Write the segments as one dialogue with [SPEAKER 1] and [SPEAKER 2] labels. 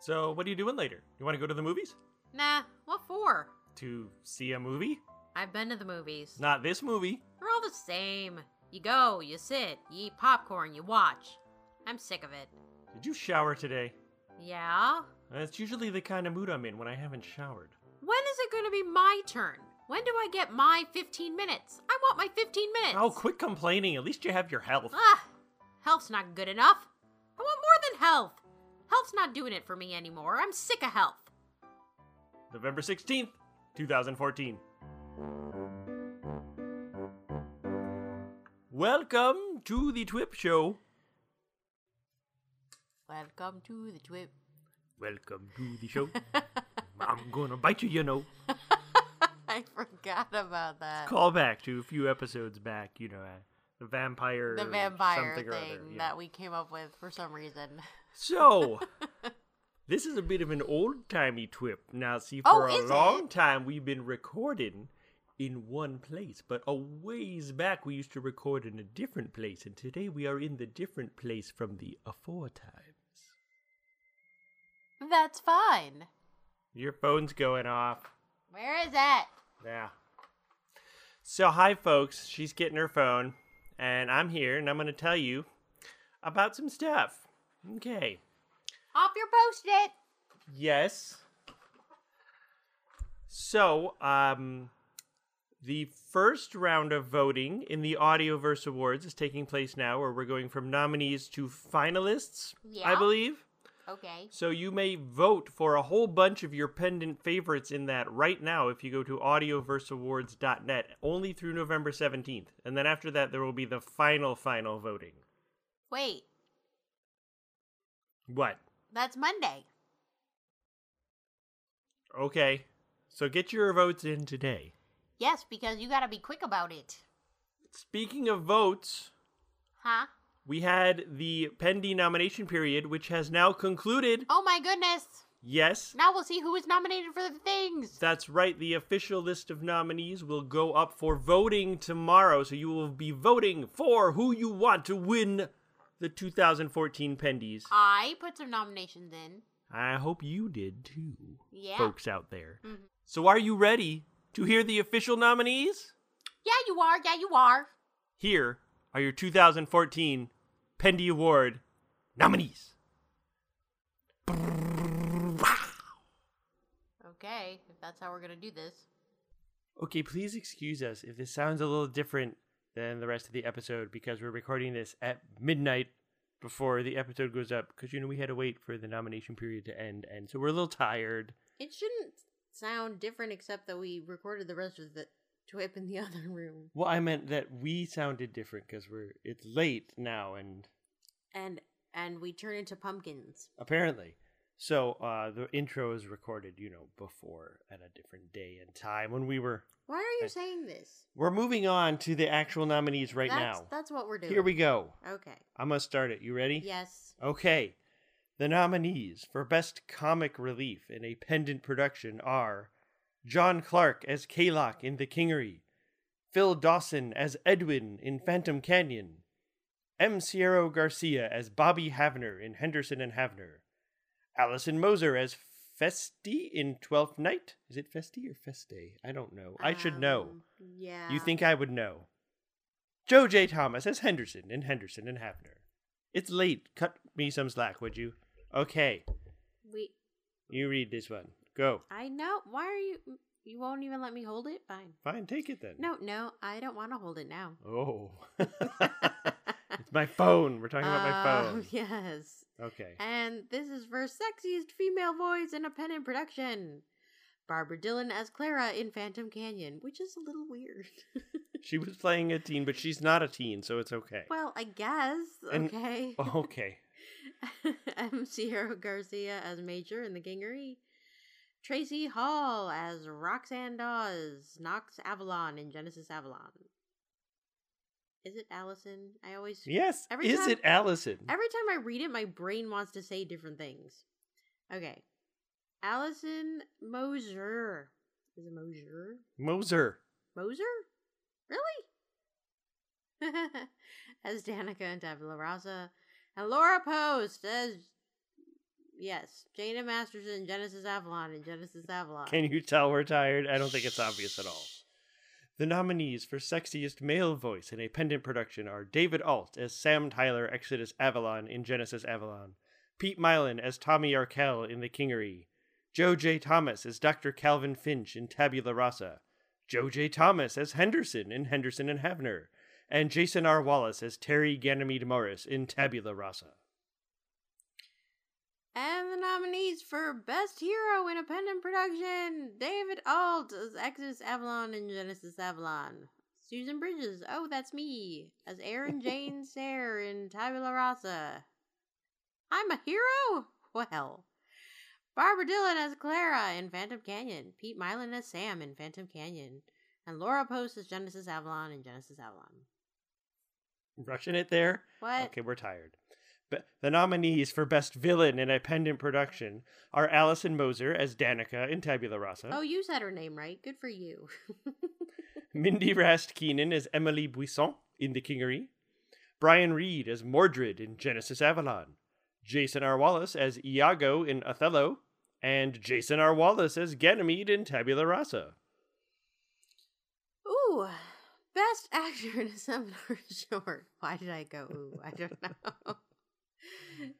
[SPEAKER 1] So, what are you doing later? You want to go to the movies?
[SPEAKER 2] Nah, what for?
[SPEAKER 1] To see a movie?
[SPEAKER 2] I've been to the movies.
[SPEAKER 1] Not this movie.
[SPEAKER 2] They're all the same. You go, you sit, you eat popcorn, you watch. I'm sick of it.
[SPEAKER 1] Did you shower today?
[SPEAKER 2] Yeah?
[SPEAKER 1] That's usually the kind of mood I'm in when I haven't showered.
[SPEAKER 2] When is it going to be my turn? When do I get my 15 minutes? I want my 15 minutes.
[SPEAKER 1] Oh, quit complaining. At least you have your health.
[SPEAKER 2] Ah, health's not good enough. I want more than health. Health's not doing it for me anymore. I'm sick of health.
[SPEAKER 1] November 16th, 2014. Welcome to the Twip Show.
[SPEAKER 2] Welcome to the Twip.
[SPEAKER 1] Welcome to the show. I'm gonna bite you, you know.
[SPEAKER 2] I forgot about that.
[SPEAKER 1] Call back to a few episodes back, you know, uh, the vampire,
[SPEAKER 2] the vampire thing
[SPEAKER 1] yeah.
[SPEAKER 2] that we came up with for some reason.
[SPEAKER 1] So, this is a bit of an old timey twip. Now, see,
[SPEAKER 2] Oh,
[SPEAKER 1] for a long
[SPEAKER 2] it?
[SPEAKER 1] time we've been recording in one place, but a ways back we used to record in a different place, and today we are in the different place from the aforetimes.
[SPEAKER 2] That's fine.
[SPEAKER 1] Your phone's going off.
[SPEAKER 2] Where is it?
[SPEAKER 1] Yeah. So, hi, folks. She's getting her phone, and I'm here, and I'm going to tell you about some stuff. Okay.
[SPEAKER 2] Off your post it.
[SPEAKER 1] Yes. So, um, the first round of voting in the Audioverse Awards is taking place now, where we're going from nominees to finalists,
[SPEAKER 2] yeah.
[SPEAKER 1] I believe.
[SPEAKER 2] Okay.
[SPEAKER 1] So you may vote for a whole bunch of your pendant favorites in that right now if you go to audioverseawards.net, only through November 17th. And then after that, there will be the final, final voting.
[SPEAKER 2] Wait,
[SPEAKER 1] What?
[SPEAKER 2] that's Monday.
[SPEAKER 1] Okay. So get your votes in today.
[SPEAKER 2] Yes, because you gotta be quick about it.
[SPEAKER 1] Speaking of votes,
[SPEAKER 2] Huh?
[SPEAKER 1] we had the pending nomination period, which has now concluded.
[SPEAKER 2] Oh my goodness.
[SPEAKER 1] Yes,
[SPEAKER 2] Now we'll see who is nominated for the things.
[SPEAKER 1] that's right. The official list of nominees will go up for voting tomorrow. So you will be voting for who you want to win the 2014 Pendies.
[SPEAKER 2] I put some nominations in.
[SPEAKER 1] I hope you did too,
[SPEAKER 2] Yeah.
[SPEAKER 1] folks out there.
[SPEAKER 2] Mhm.
[SPEAKER 1] So are you ready to hear the official nominees?
[SPEAKER 2] Yeah, you are. Yeah, you are.
[SPEAKER 1] Here are your 2014 Pendy Award nominees.
[SPEAKER 2] Okay, if that's how we're gonna do this.
[SPEAKER 1] Okay, please excuse us if this sounds a little different than the rest of the episode because we're recording this at midnight before the episode goes up because you know we had to wait for the nomination period to end and so we're a little tired.
[SPEAKER 2] It shouldn't sound different except that we recorded the rest of the twip in the other room.
[SPEAKER 1] Well, I meant that we sounded different because we're it's late now and
[SPEAKER 2] And and we turn into pumpkins.
[SPEAKER 1] apparently. So uh the intro is recorded, you know, before at a different day and time when we were
[SPEAKER 2] Why are you saying this?
[SPEAKER 1] We're moving on to the actual nominees right
[SPEAKER 2] that's,
[SPEAKER 1] now.
[SPEAKER 2] That's what we're doing.
[SPEAKER 1] Here we go.
[SPEAKER 2] Okay.
[SPEAKER 1] I'm gonna start it. You ready?
[SPEAKER 2] Yes.
[SPEAKER 1] Okay. The nominees for Best Comic Relief in a Pendant Production are John Clark as Kalok in The Kingery, Phil Dawson as Edwin in Phantom Canyon, M. Sierra Garcia as Bobby Havner in Henderson and Havner, Allison Moser as Festi in Twelfth Night. Is it Festi or Feste? I don't know. I should know.
[SPEAKER 2] Um, Yeah.
[SPEAKER 1] You think I would know? Joe J. Thomas as Henderson in Henderson and Havner. It's late. Cut me some slack, would you? Okay,
[SPEAKER 2] we?
[SPEAKER 1] you read this one. Go.
[SPEAKER 2] I know. Why are you? You won't even let me hold it. Fine.
[SPEAKER 1] Fine, take it then.
[SPEAKER 2] No, no, I don't want to hold it now.
[SPEAKER 1] Oh. it's my phone. We're talking about my
[SPEAKER 2] Uh,
[SPEAKER 1] phone.
[SPEAKER 2] Yes.
[SPEAKER 1] Okay.
[SPEAKER 2] And this is for sexiest female voice in a pendant production. Barbara Dillon as Clara in Phantom Canyon, which is a little weird.
[SPEAKER 1] She was playing a teen, but she's not a teen, so it's okay.
[SPEAKER 2] well, I guess.
[SPEAKER 1] And-
[SPEAKER 2] Okay.
[SPEAKER 1] Okay.
[SPEAKER 2] M. Sierra Garcia as Major in The Kingery. Tracy Hall as Roxanne Dawes, Knox Avalon in Genesis Avalon. Is it Allison? I always
[SPEAKER 1] Yes.
[SPEAKER 2] Every
[SPEAKER 1] Is
[SPEAKER 2] time-
[SPEAKER 1] it Allison?
[SPEAKER 2] Every time I read it, my brain wants to say different things. Okay. Allison Moser. Is it Moser?
[SPEAKER 1] Moser.
[SPEAKER 2] Moser? Really? as Danica and Tabula Rasa. And Laura Post as Yes, Jaina Masterson, Genesis Avalon, and Genesis Avalon.
[SPEAKER 1] Can you tell we're tired? I don't think it's obvious at all. The nominees for sexiest male voice in a pendant production are David Alt as Sam Tyler Exodus Avalon in Genesis Avalon, Pete Mylan as Tommy Arkell in The Kingery, Joe J. Thomas as Dr. Calvin Finch in Tabula Rasa, Joe J. Thomas as Henderson in Henderson and Havner, and Jason R. Wallace as Terry Ganymede Morris in Tabula Rasa.
[SPEAKER 2] And the nominees for Best Hero in a Pendant Production David Alt as Exodus Avalon and Genesis Avalon. Susan Bridges, oh, that's me, as Aaron Jane Sayre in Tabula Rasa. I'm a hero? Well. Barbara Dillon as Clara in Phantom Canyon. Pete Mylan as Sam in Phantom Canyon. And Laura Post as Genesis Avalon in Genesis Avalon.
[SPEAKER 1] Rushing it there?
[SPEAKER 2] What?
[SPEAKER 1] Okay, we're tired. The nominees for Best Villain in a Pendant Production are Allison Moser as Danica in Tabula Rasa,
[SPEAKER 2] Oh, you said her name right. Good for you.
[SPEAKER 1] Mindy Rast Keenan as Emily Buisson in The Kingery, Brian Reed as Mordred in Genesis Avalon, Jason R. Wallace as Iago in Othello, and Jason R. Wallace as Ganymede in Tabula Rasa.
[SPEAKER 2] Ooh, best actor in a seminar short. Why did I go ooh? I don't know.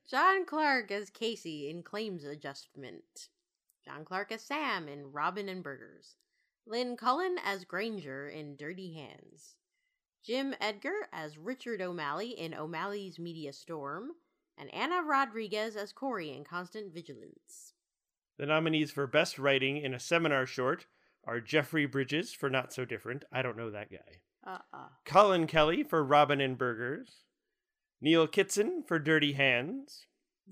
[SPEAKER 2] John Clark as Casey in Claims Adjustment. John Clark as Sam in Robin and Burgers. Lynn Cullen as Granger in Dirty Hands. Jim Edgar as Richard O'Malley in O'Malley's Media Storm. And Anna Rodriguez as Corey in Constant Vigilance.
[SPEAKER 1] The nominees for Best Writing in a Seminar Short are Jeffrey Bridges for Not So Different. I don't know that guy.
[SPEAKER 2] Uh uh.
[SPEAKER 1] Colin Kelly for Robin and Burgers, Neil Kitson for Dirty Hands,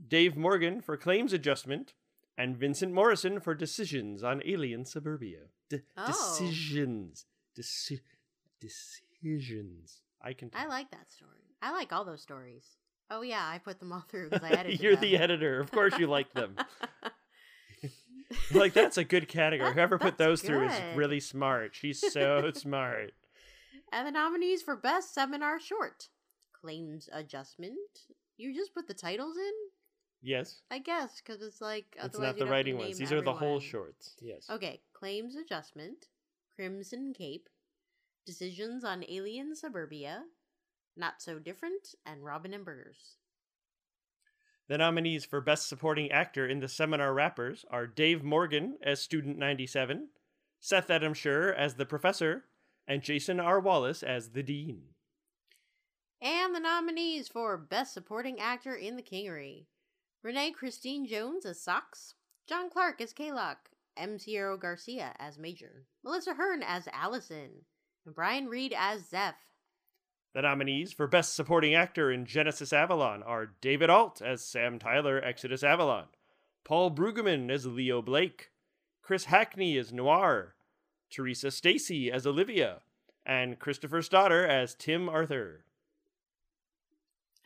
[SPEAKER 1] Dave Morgan for Claims Adjustment, and Vincent Morrison for Decisions on Alien Suburbia. D-
[SPEAKER 2] Oh.
[SPEAKER 1] Decisions. Deci- decisions. I can.
[SPEAKER 2] I like that story. I like all those stories. Oh yeah, I put them all through because I edited
[SPEAKER 1] You're
[SPEAKER 2] them.
[SPEAKER 1] the editor. Of course, you like them. like that's a good category.
[SPEAKER 2] That-
[SPEAKER 1] Whoever put those through is really smart. She's so smart.
[SPEAKER 2] And the nominees for Best Seminar Short Claims Adjustment. You just put the titles in?
[SPEAKER 1] Yes,
[SPEAKER 2] I guess, because it's like.
[SPEAKER 1] it's not the writing ones.
[SPEAKER 2] name
[SPEAKER 1] These are the whole shorts. Yes.
[SPEAKER 2] Okay, Claims Adjustment, Crimson Cape, Decisions on Alien Suburbia, Not So Different, and Robin and Burgers.
[SPEAKER 1] The nominees for Best Supporting Actor in the Seminar Wrappers are Dave Morgan as Student 97, Seth Adam Scher as the Professor, and Jason R. Wallace as the Dean.
[SPEAKER 2] And the nominees for Best Supporting Actor in the Kingery Renee Christine Jones as Sox, John Clark as Kalok, M. Sierra Garcia as Major, Melissa Hearn as Allison, and Brian Reed as Zeph.
[SPEAKER 1] The nominees for Best Supporting Actor in Genesis Avalon are David Alt as Sam Tyler, Exodus Avalon, Paul Brueggemann as Leo Blake, Chris Hackney as Noir, Teresa Stacy as Olivia, and Christopher Stoddard as Tim Arthur.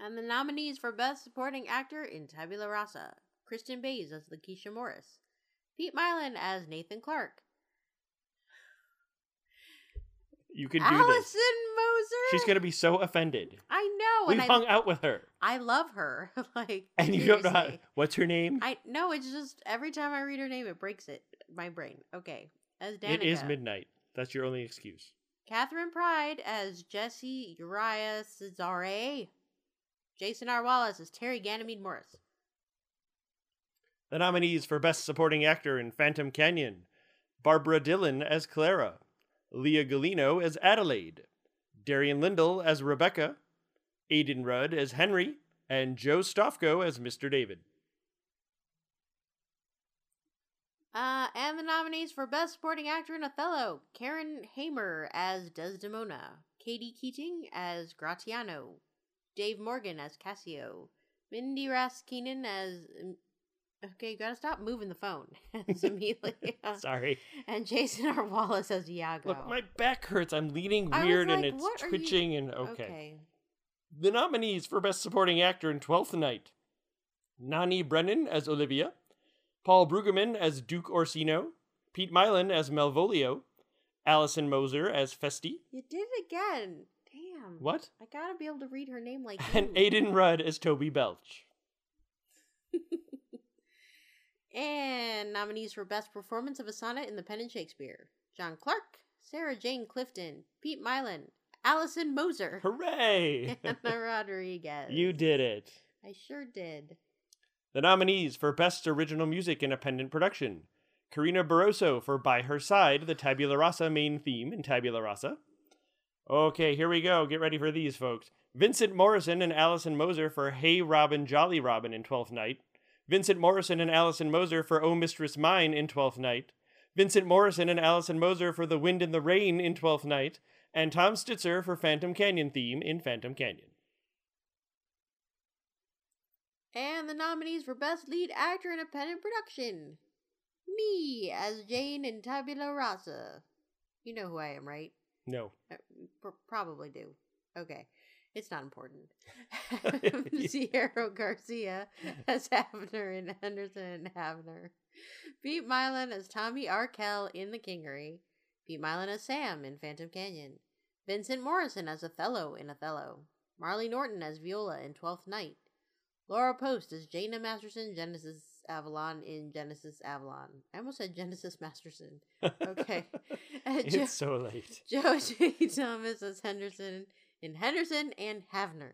[SPEAKER 2] And the nominees for Best Supporting Actor in Tabula Rasa Kristen Bays as Lakeisha Morris, Pete Mylan as Nathan Clark,
[SPEAKER 1] You can do
[SPEAKER 2] Allison
[SPEAKER 1] this.
[SPEAKER 2] Moser.
[SPEAKER 1] She's going to be so offended.
[SPEAKER 2] I know,
[SPEAKER 1] We've
[SPEAKER 2] and I,
[SPEAKER 1] hung out with her.
[SPEAKER 2] I love her. like,
[SPEAKER 1] And you don't know how. What's her name?
[SPEAKER 2] I no, it's just every time I read her name, it breaks it my brain. Okay, as Danica.
[SPEAKER 1] It is midnight. That's your only excuse.
[SPEAKER 2] Catherine Pride as Jesse Uriah Cesare. Jason R. Wallace as Terry Ganymede Morris.
[SPEAKER 1] The nominees for Best Supporting Actor in Phantom Canyon Barbara Dillon as Clara, Leah Galino as Adelaide, Darian Lindell as Rebecca, Aidan Rudd as Henry, and Joe Stofko as Mr. David.
[SPEAKER 2] Uh, and the nominees for Best Supporting Actor in Othello Karen Hamer as Desdemona, Katie Keating as Gratiano, Dave Morgan as Cassio, Mindy Raskinen as. Mm, okay, you gotta stop moving the phone. as Amelia.
[SPEAKER 1] Sorry.
[SPEAKER 2] and Jason R. Wallace as Iago.
[SPEAKER 1] Look, my back hurts. I'm leaning weird and it's
[SPEAKER 2] are you-
[SPEAKER 1] twitching and okay.
[SPEAKER 2] okay.
[SPEAKER 1] The nominees for Best Supporting Actor in Twelfth Night Nani Brennan as Olivia, Paul Brueggemann as Duke Orsino, Pete Mylan as Malvolio, Allison Moser as Festi,
[SPEAKER 2] You did it again.
[SPEAKER 1] What?
[SPEAKER 2] I gotta be able to read her name like
[SPEAKER 1] And
[SPEAKER 2] you.
[SPEAKER 1] Aidan Rudd as Toby Belch.
[SPEAKER 2] And nominees for Best Performance of a Sonnet in the Pendant Shakespeare John Clark, Sarah Jane Clifton, Pete Mylan, Allison Moser,
[SPEAKER 1] Hooray!
[SPEAKER 2] Anna Rodriguez.
[SPEAKER 1] you did it.
[SPEAKER 2] I sure did.
[SPEAKER 1] The nominees for Best Original Music in Independent Production Karina Barroso for By Her Side, the Tabula Rasa main theme in Tabula Rasa. Okay, here we go. Get ready for these, folks. Vincent Morrison and Allison Moser for Hey Robin Jolly Robin in Twelfth Night. Vincent Morrison and Allison Moser for Oh Mistress Mine in Twelfth Night. Vincent Morrison and Allison Moser for The Wind and the Rain in Twelfth Night. And Tom Stitzer for Phantom Canyon theme in Phantom Canyon.
[SPEAKER 2] And the nominees for Best Lead Actor in a Pen Production. Me as Jane in Tabula Rasa. You know who I am, right?
[SPEAKER 1] No.
[SPEAKER 2] Uh, probably do. Okay. It's not important. Sierra Garcia as Havner and Henderson and Havner. Pete Mylan as Tommy Arkell in The Kingery. Pete Mylan as Sam in Phantom Canyon. Vincent Morrison as Othello in Othello. Marley Norton as Viola in Twelfth Night. Laura Post as Jaina Masterson, Genesis Avalon in Genesis Avalon. I almost said Genesis Masterson. Okay. Jo-
[SPEAKER 1] It's so late.
[SPEAKER 2] Joe J. Thomas as Henderson in Henderson and Havner.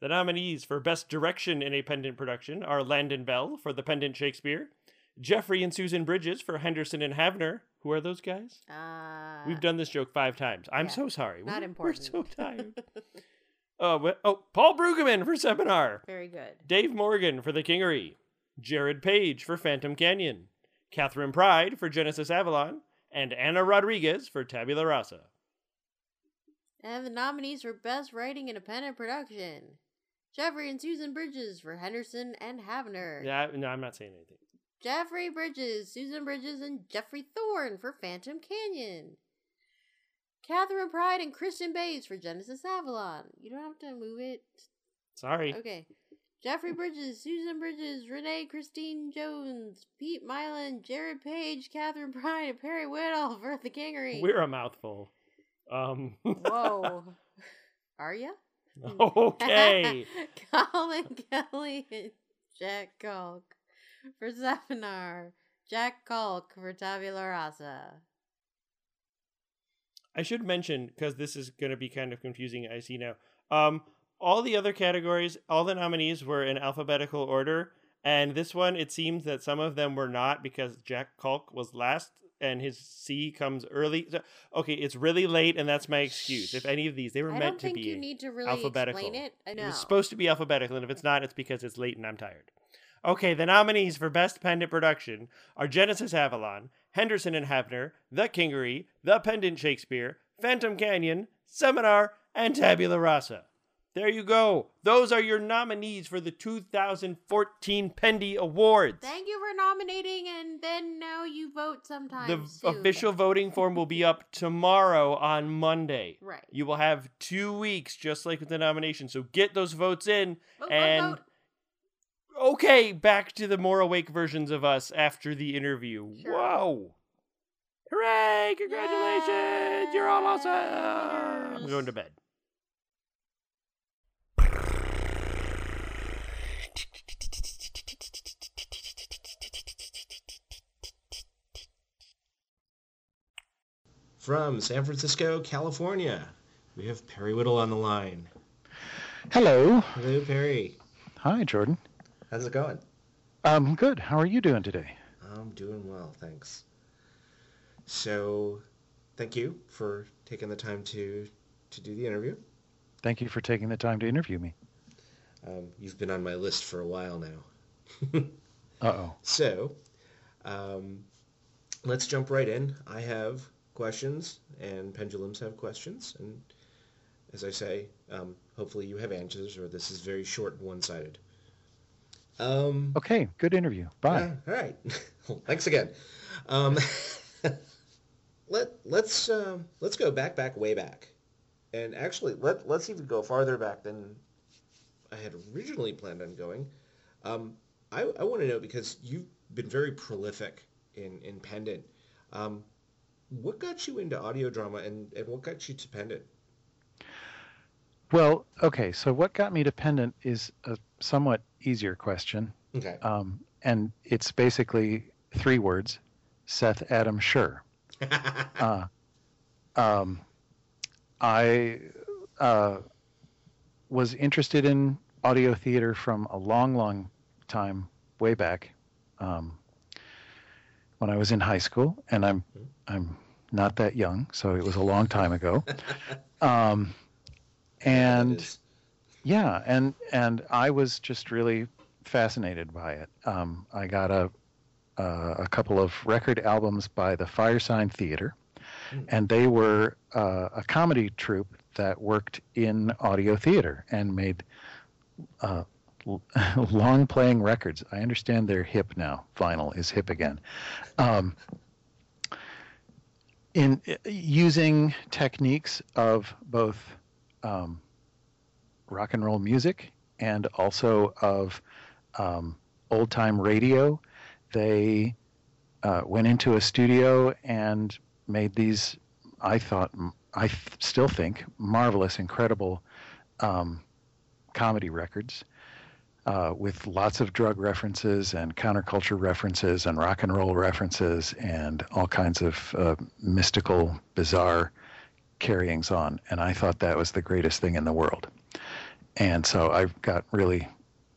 [SPEAKER 1] The nominees for Best Direction in a Pendant Production are Landon Bell for The Pendant Shakespeare, Jeffrey and Susan Bridges for Henderson and Havner. Who are those guys?
[SPEAKER 2] Uh,
[SPEAKER 1] We've done this joke five times. I'm
[SPEAKER 2] yeah,
[SPEAKER 1] so sorry.
[SPEAKER 2] not
[SPEAKER 1] We're-
[SPEAKER 2] important.
[SPEAKER 1] We're so tired. oh, oh, Paul Brueggemann for Seminar,
[SPEAKER 2] Very good.
[SPEAKER 1] Dave Morgan for The Kingery, Jared Page for Phantom Canyon, Catherine Pride for Genesis Avalon, and Anna Rodriguez for Tabula Rasa.
[SPEAKER 2] And the nominees for Best Writing in a Pen Production. Jeffrey and Susan Bridges for Henderson and Havner.
[SPEAKER 1] Yeah, no, I'm not saying anything.
[SPEAKER 2] Jeffrey Bridges, Susan Bridges, and Jeffrey Thorne for Phantom Canyon. Catherine Pride and Christian Bates for Genesis Avalon. You don't have to move it.
[SPEAKER 1] Sorry.
[SPEAKER 2] Okay. Jeffrey Bridges, Susan Bridges, Renee Christine Jones, Pete Mylan, Jared Page, Catherine Pride, and Perry Whittle for the Kingery.
[SPEAKER 1] We're a mouthful. Um,
[SPEAKER 2] Whoa. Are ya?
[SPEAKER 1] okay.
[SPEAKER 2] Colin Kelly and Jack Kalk for Seminar. Jack Kalk for Tabula Rasa.
[SPEAKER 1] I should mention because this is going to be kind of confusing. I see now. Um, all the other categories, all the nominees were in alphabetical order, and this one it seems that some of them were not because Jack Kalk was last and his C comes early. So, okay, it's really late, and that's my excuse. If any of these, they were
[SPEAKER 2] I
[SPEAKER 1] meant
[SPEAKER 2] don't
[SPEAKER 1] to
[SPEAKER 2] think
[SPEAKER 1] be
[SPEAKER 2] you need to really
[SPEAKER 1] alphabetical.
[SPEAKER 2] explain it. I
[SPEAKER 1] It was supposed to be alphabetical, and if it's not, it's because it's late and I'm tired. Okay, the nominees for Best Pendant Production are Genesis Avalon, Henderson and Havner, The Kingery, The Pendant Shakespeare, Phantom Canyon, Seminar, and Tabula Rasa. There you go. Those are your nominees for the 2014 Pendy Awards.
[SPEAKER 2] Thank you for nominating, and then now you vote sometime.
[SPEAKER 1] the
[SPEAKER 2] soon.
[SPEAKER 1] official voting form will be up tomorrow on Monday.
[SPEAKER 2] Right.
[SPEAKER 1] You will have two weeks, just like with the nomination. So get those votes in.
[SPEAKER 2] Vote, vote,
[SPEAKER 1] and
[SPEAKER 2] vote.
[SPEAKER 1] okay, back to the more awake versions of us after the interview.
[SPEAKER 2] Sure.
[SPEAKER 1] Whoa! Hooray! Congratulations! You're all awesome. I'm going to bed.
[SPEAKER 3] From San Francisco, California, we have Perry Whittle on the line.
[SPEAKER 4] Hello.
[SPEAKER 3] Hello, Perry.
[SPEAKER 4] Hi, Jordan.
[SPEAKER 3] How's it going?
[SPEAKER 4] Um, good. How are you doing today?
[SPEAKER 3] I'm doing well, thanks. So, thank you for taking the time to to do the interview.
[SPEAKER 4] Thank you for taking the time to interview me.
[SPEAKER 3] Um, you've been on my list for a while now.
[SPEAKER 4] Uh-oh.
[SPEAKER 3] So, um, let's jump right in. I have questions, and pendulums have questions, and as I say, um, hopefully you have answers, or this is very short and one-sided. Um,
[SPEAKER 4] Okay, good interview. Bye.
[SPEAKER 3] Yeah, all right. Thanks again. Um, let let's um, let's go back, back, way back, and actually let let's even go farther back than I had originally planned on going. Um, I I want to know because you've been very prolific in in Pendant. Um, what got you into audio drama, and and what got you to Pendant?
[SPEAKER 4] Well, okay. So what got me to Pendant is a somewhat easier question,
[SPEAKER 3] Okay.
[SPEAKER 4] um, and it's basically three words: Seth Adam Scher. Uh, um, I uh, was interested in audio theater from a long, long time, way back, um, when I was in high school, and I'm I'm not that young, so it was a long time ago. Um, and yeah, and and I was just really fascinated by it. Um, I got a uh, a couple of record albums by the Firesign Theater,
[SPEAKER 3] Hmm.
[SPEAKER 4] and they were uh, a comedy troupe that worked in audio theater and made uh, long playing records. I understand they're hip now. Vinyl is hip again. Um, in using techniques of both um, rock and roll music and also of um, old time radio. They uh, went into a studio and made these, I thought, I th- still think, marvelous, incredible um, comedy records. Uh, with lots of drug references and counterculture references and rock and roll references and all kinds of uh, mystical, bizarre carryings on. And I thought that was the greatest thing in the world. And so I got really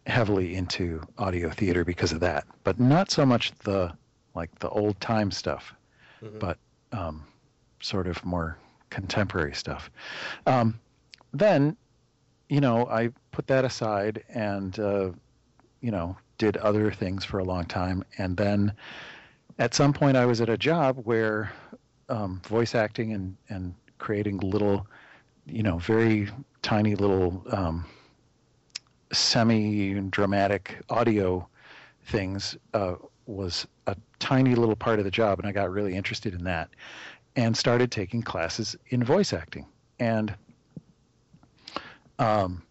[SPEAKER 4] heavily into audio theater because of that, but not so much the like the old time stuff,
[SPEAKER 3] Mhm.
[SPEAKER 4] but um, sort of more contemporary stuff. Um, then, you know, I put that aside and, uh, you know, did other things for a long time. And then at some point, I was at a job where um, voice acting and, and creating little, you know, very tiny little um, semi dramatic audio things uh, was a tiny little part of the job. And I got really interested in that and started taking classes in voice acting. And um,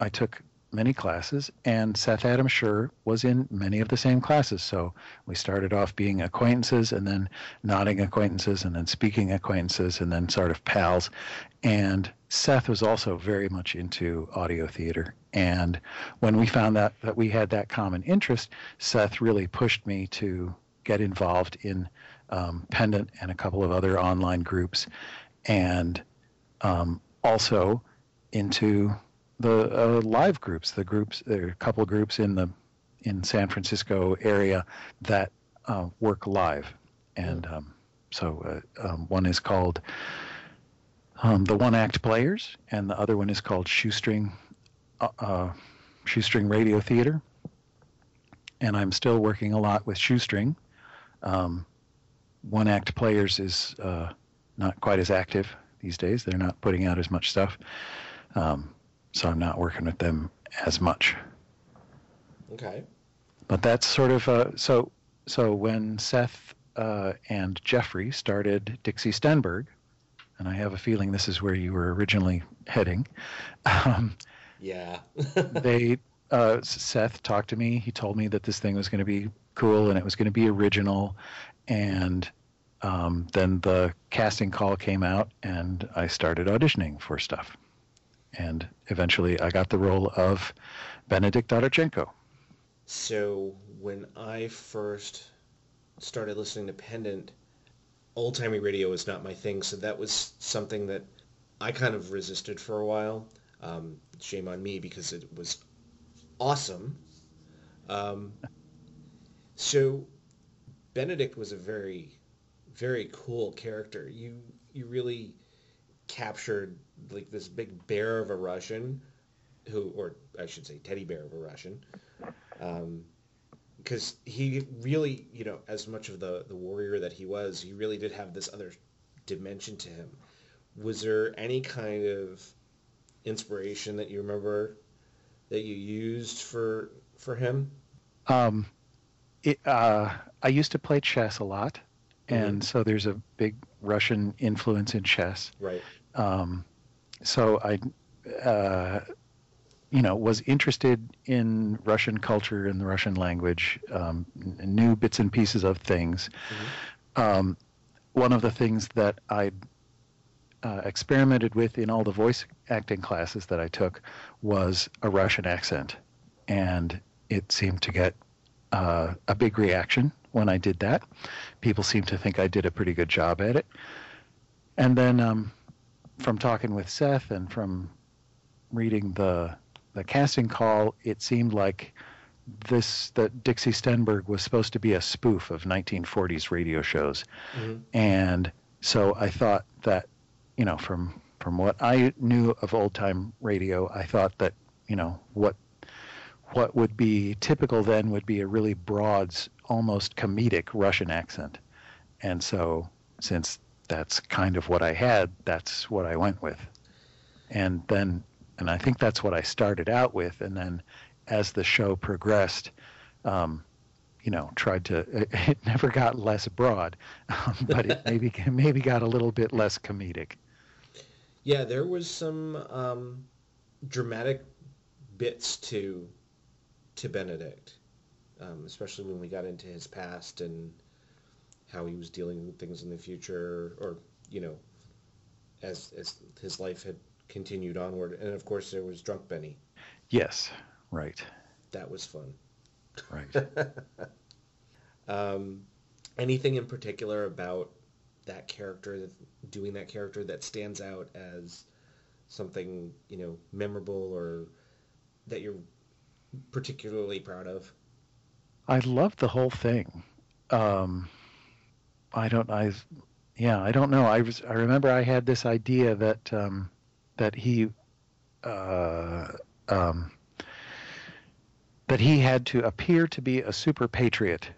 [SPEAKER 4] I took many classes, and Seth Adam Scher was in many of the same classes. So we started off being acquaintances, and then nodding acquaintances, and then speaking acquaintances, and then sort of pals. And Seth was also very much into audio theater. And when we found that that we had that common interest, Seth really pushed me to get involved in um, Pendant and a couple of other online groups, and um, also into the uh, live groups. The groups there are a couple groups in the in San Francisco area that uh, work live, and um, so uh, um, one is called um, the One Act Players, and the other one is called Shoestring uh, uh, Shoestring Radio Theater. And I'm still working a lot with Shoestring. Um, One Act Players is uh, not quite as active these days. They're not putting out as much stuff. Um, so I'm not working with them as much.
[SPEAKER 3] Okay.
[SPEAKER 4] But that's sort of uh, so. So when Seth uh, and Jeffrey started Dixie Stenberg, and I have a feeling this is where you were originally heading. Um,
[SPEAKER 3] Yeah.
[SPEAKER 4] they uh, Seth talked to me. He told me that this thing was going to be cool and it was going to be original, and um, then the casting call came out, and I started auditioning for stuff, and eventually I got the role of Benedict Dodorchenko.
[SPEAKER 3] so when I first started listening to Pendant, old timey radio was not my thing. So that was something that I kind of resisted for a while. Um, shame on me because it was awesome. Um, so Benedict was a very, very cool character. You you really captured like this big bear of a Russian, who, or I should say, teddy bear of a Russian, because he really, you know, as much of the the warrior that he was, he really did have this other dimension to him. Was there any kind of inspiration that you remember that you used for for him?
[SPEAKER 4] Um, it, uh, I used to play chess a lot, and so there's a big Russian influence in chess.
[SPEAKER 3] Right.
[SPEAKER 4] Um, so I, uh, you know, was interested in Russian culture and the Russian language, um, knew bits and pieces of things. Um, one of the things that I uh, experimented with in all the voice acting classes that I took was a Russian accent, and it seemed to get uh, a big reaction when I did that. People seemed to think I did a pretty good job at it. And then um, from talking with Seth and from reading the the casting call, it seemed like this that Dixie Stenberg was supposed to be a spoof of 1940s radio shows,
[SPEAKER 3] Mm-hmm.
[SPEAKER 4] and so I thought that, you know, from from what I knew of old time radio, I thought that you know what what would be typical then would be a really broad, almost comedic Russian accent, and so since that's kind of what I had, that's what I went with, and then and I think that's what I started out with, and then as the show progressed. Um, you know, tried to. It, it never got less broad, um, but it maybe maybe got a little bit less comedic.
[SPEAKER 3] Yeah, there was some um, dramatic bits to to Benedict, um, especially when we got into his past and how he was dealing with things in the future, or you know, as as his life had continued onward. And of course, there was Drunk Benny.
[SPEAKER 4] Yes, right,
[SPEAKER 3] That was fun.
[SPEAKER 4] right.
[SPEAKER 3] Um, anything in particular about that character, doing that character, that stands out as something you know memorable or that you're particularly proud of?
[SPEAKER 4] I loved the whole thing. Um, I don't. I, yeah, I don't know. I was. I remember I had this idea that um, that he, uh, um, that he had to appear to be a super patriot.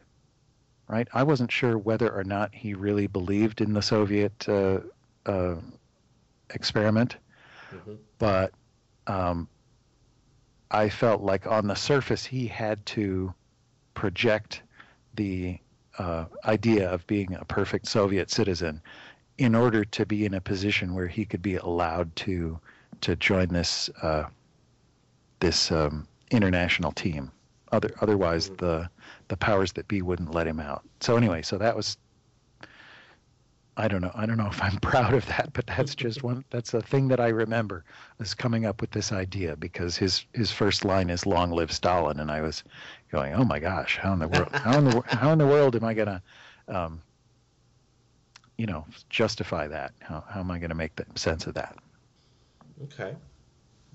[SPEAKER 4] Right. I wasn't sure whether or not he really believed in the Soviet uh, uh, experiment,
[SPEAKER 3] Mhm.
[SPEAKER 4] but um, I felt like on the surface he had to project the uh, idea of being a perfect Soviet citizen in order to be in a position where he could be allowed to to join this uh, this um, international team. Other otherwise
[SPEAKER 3] Mhm.
[SPEAKER 4] the the powers that be wouldn't let him out. So anyway, so that was. I don't know. I don't know if I'm proud of that, but that's just one. That's a thing that I remember is coming up with this idea because his his first line is "Long live Stalin," and I was going, "Oh my gosh, how in the world? How in the how in the world am I gonna, um, you know, justify that? How how am I gonna make sense of that?"
[SPEAKER 3] Okay,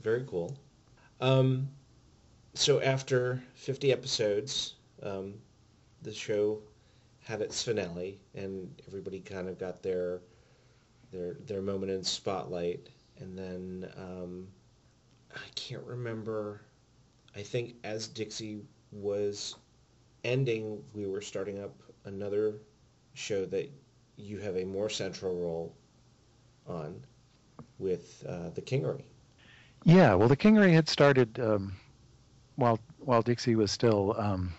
[SPEAKER 3] very cool. Um, so after 50 episodes, um, the show had its finale, and everybody kind of got their their their moment in spotlight. And then um, I can't remember. I think as Dixie was ending, we were starting up another show that you have a more central role on with uh, the Kingery.
[SPEAKER 4] Yeah, well, the Kingery had started um, while while Dixie was still, um,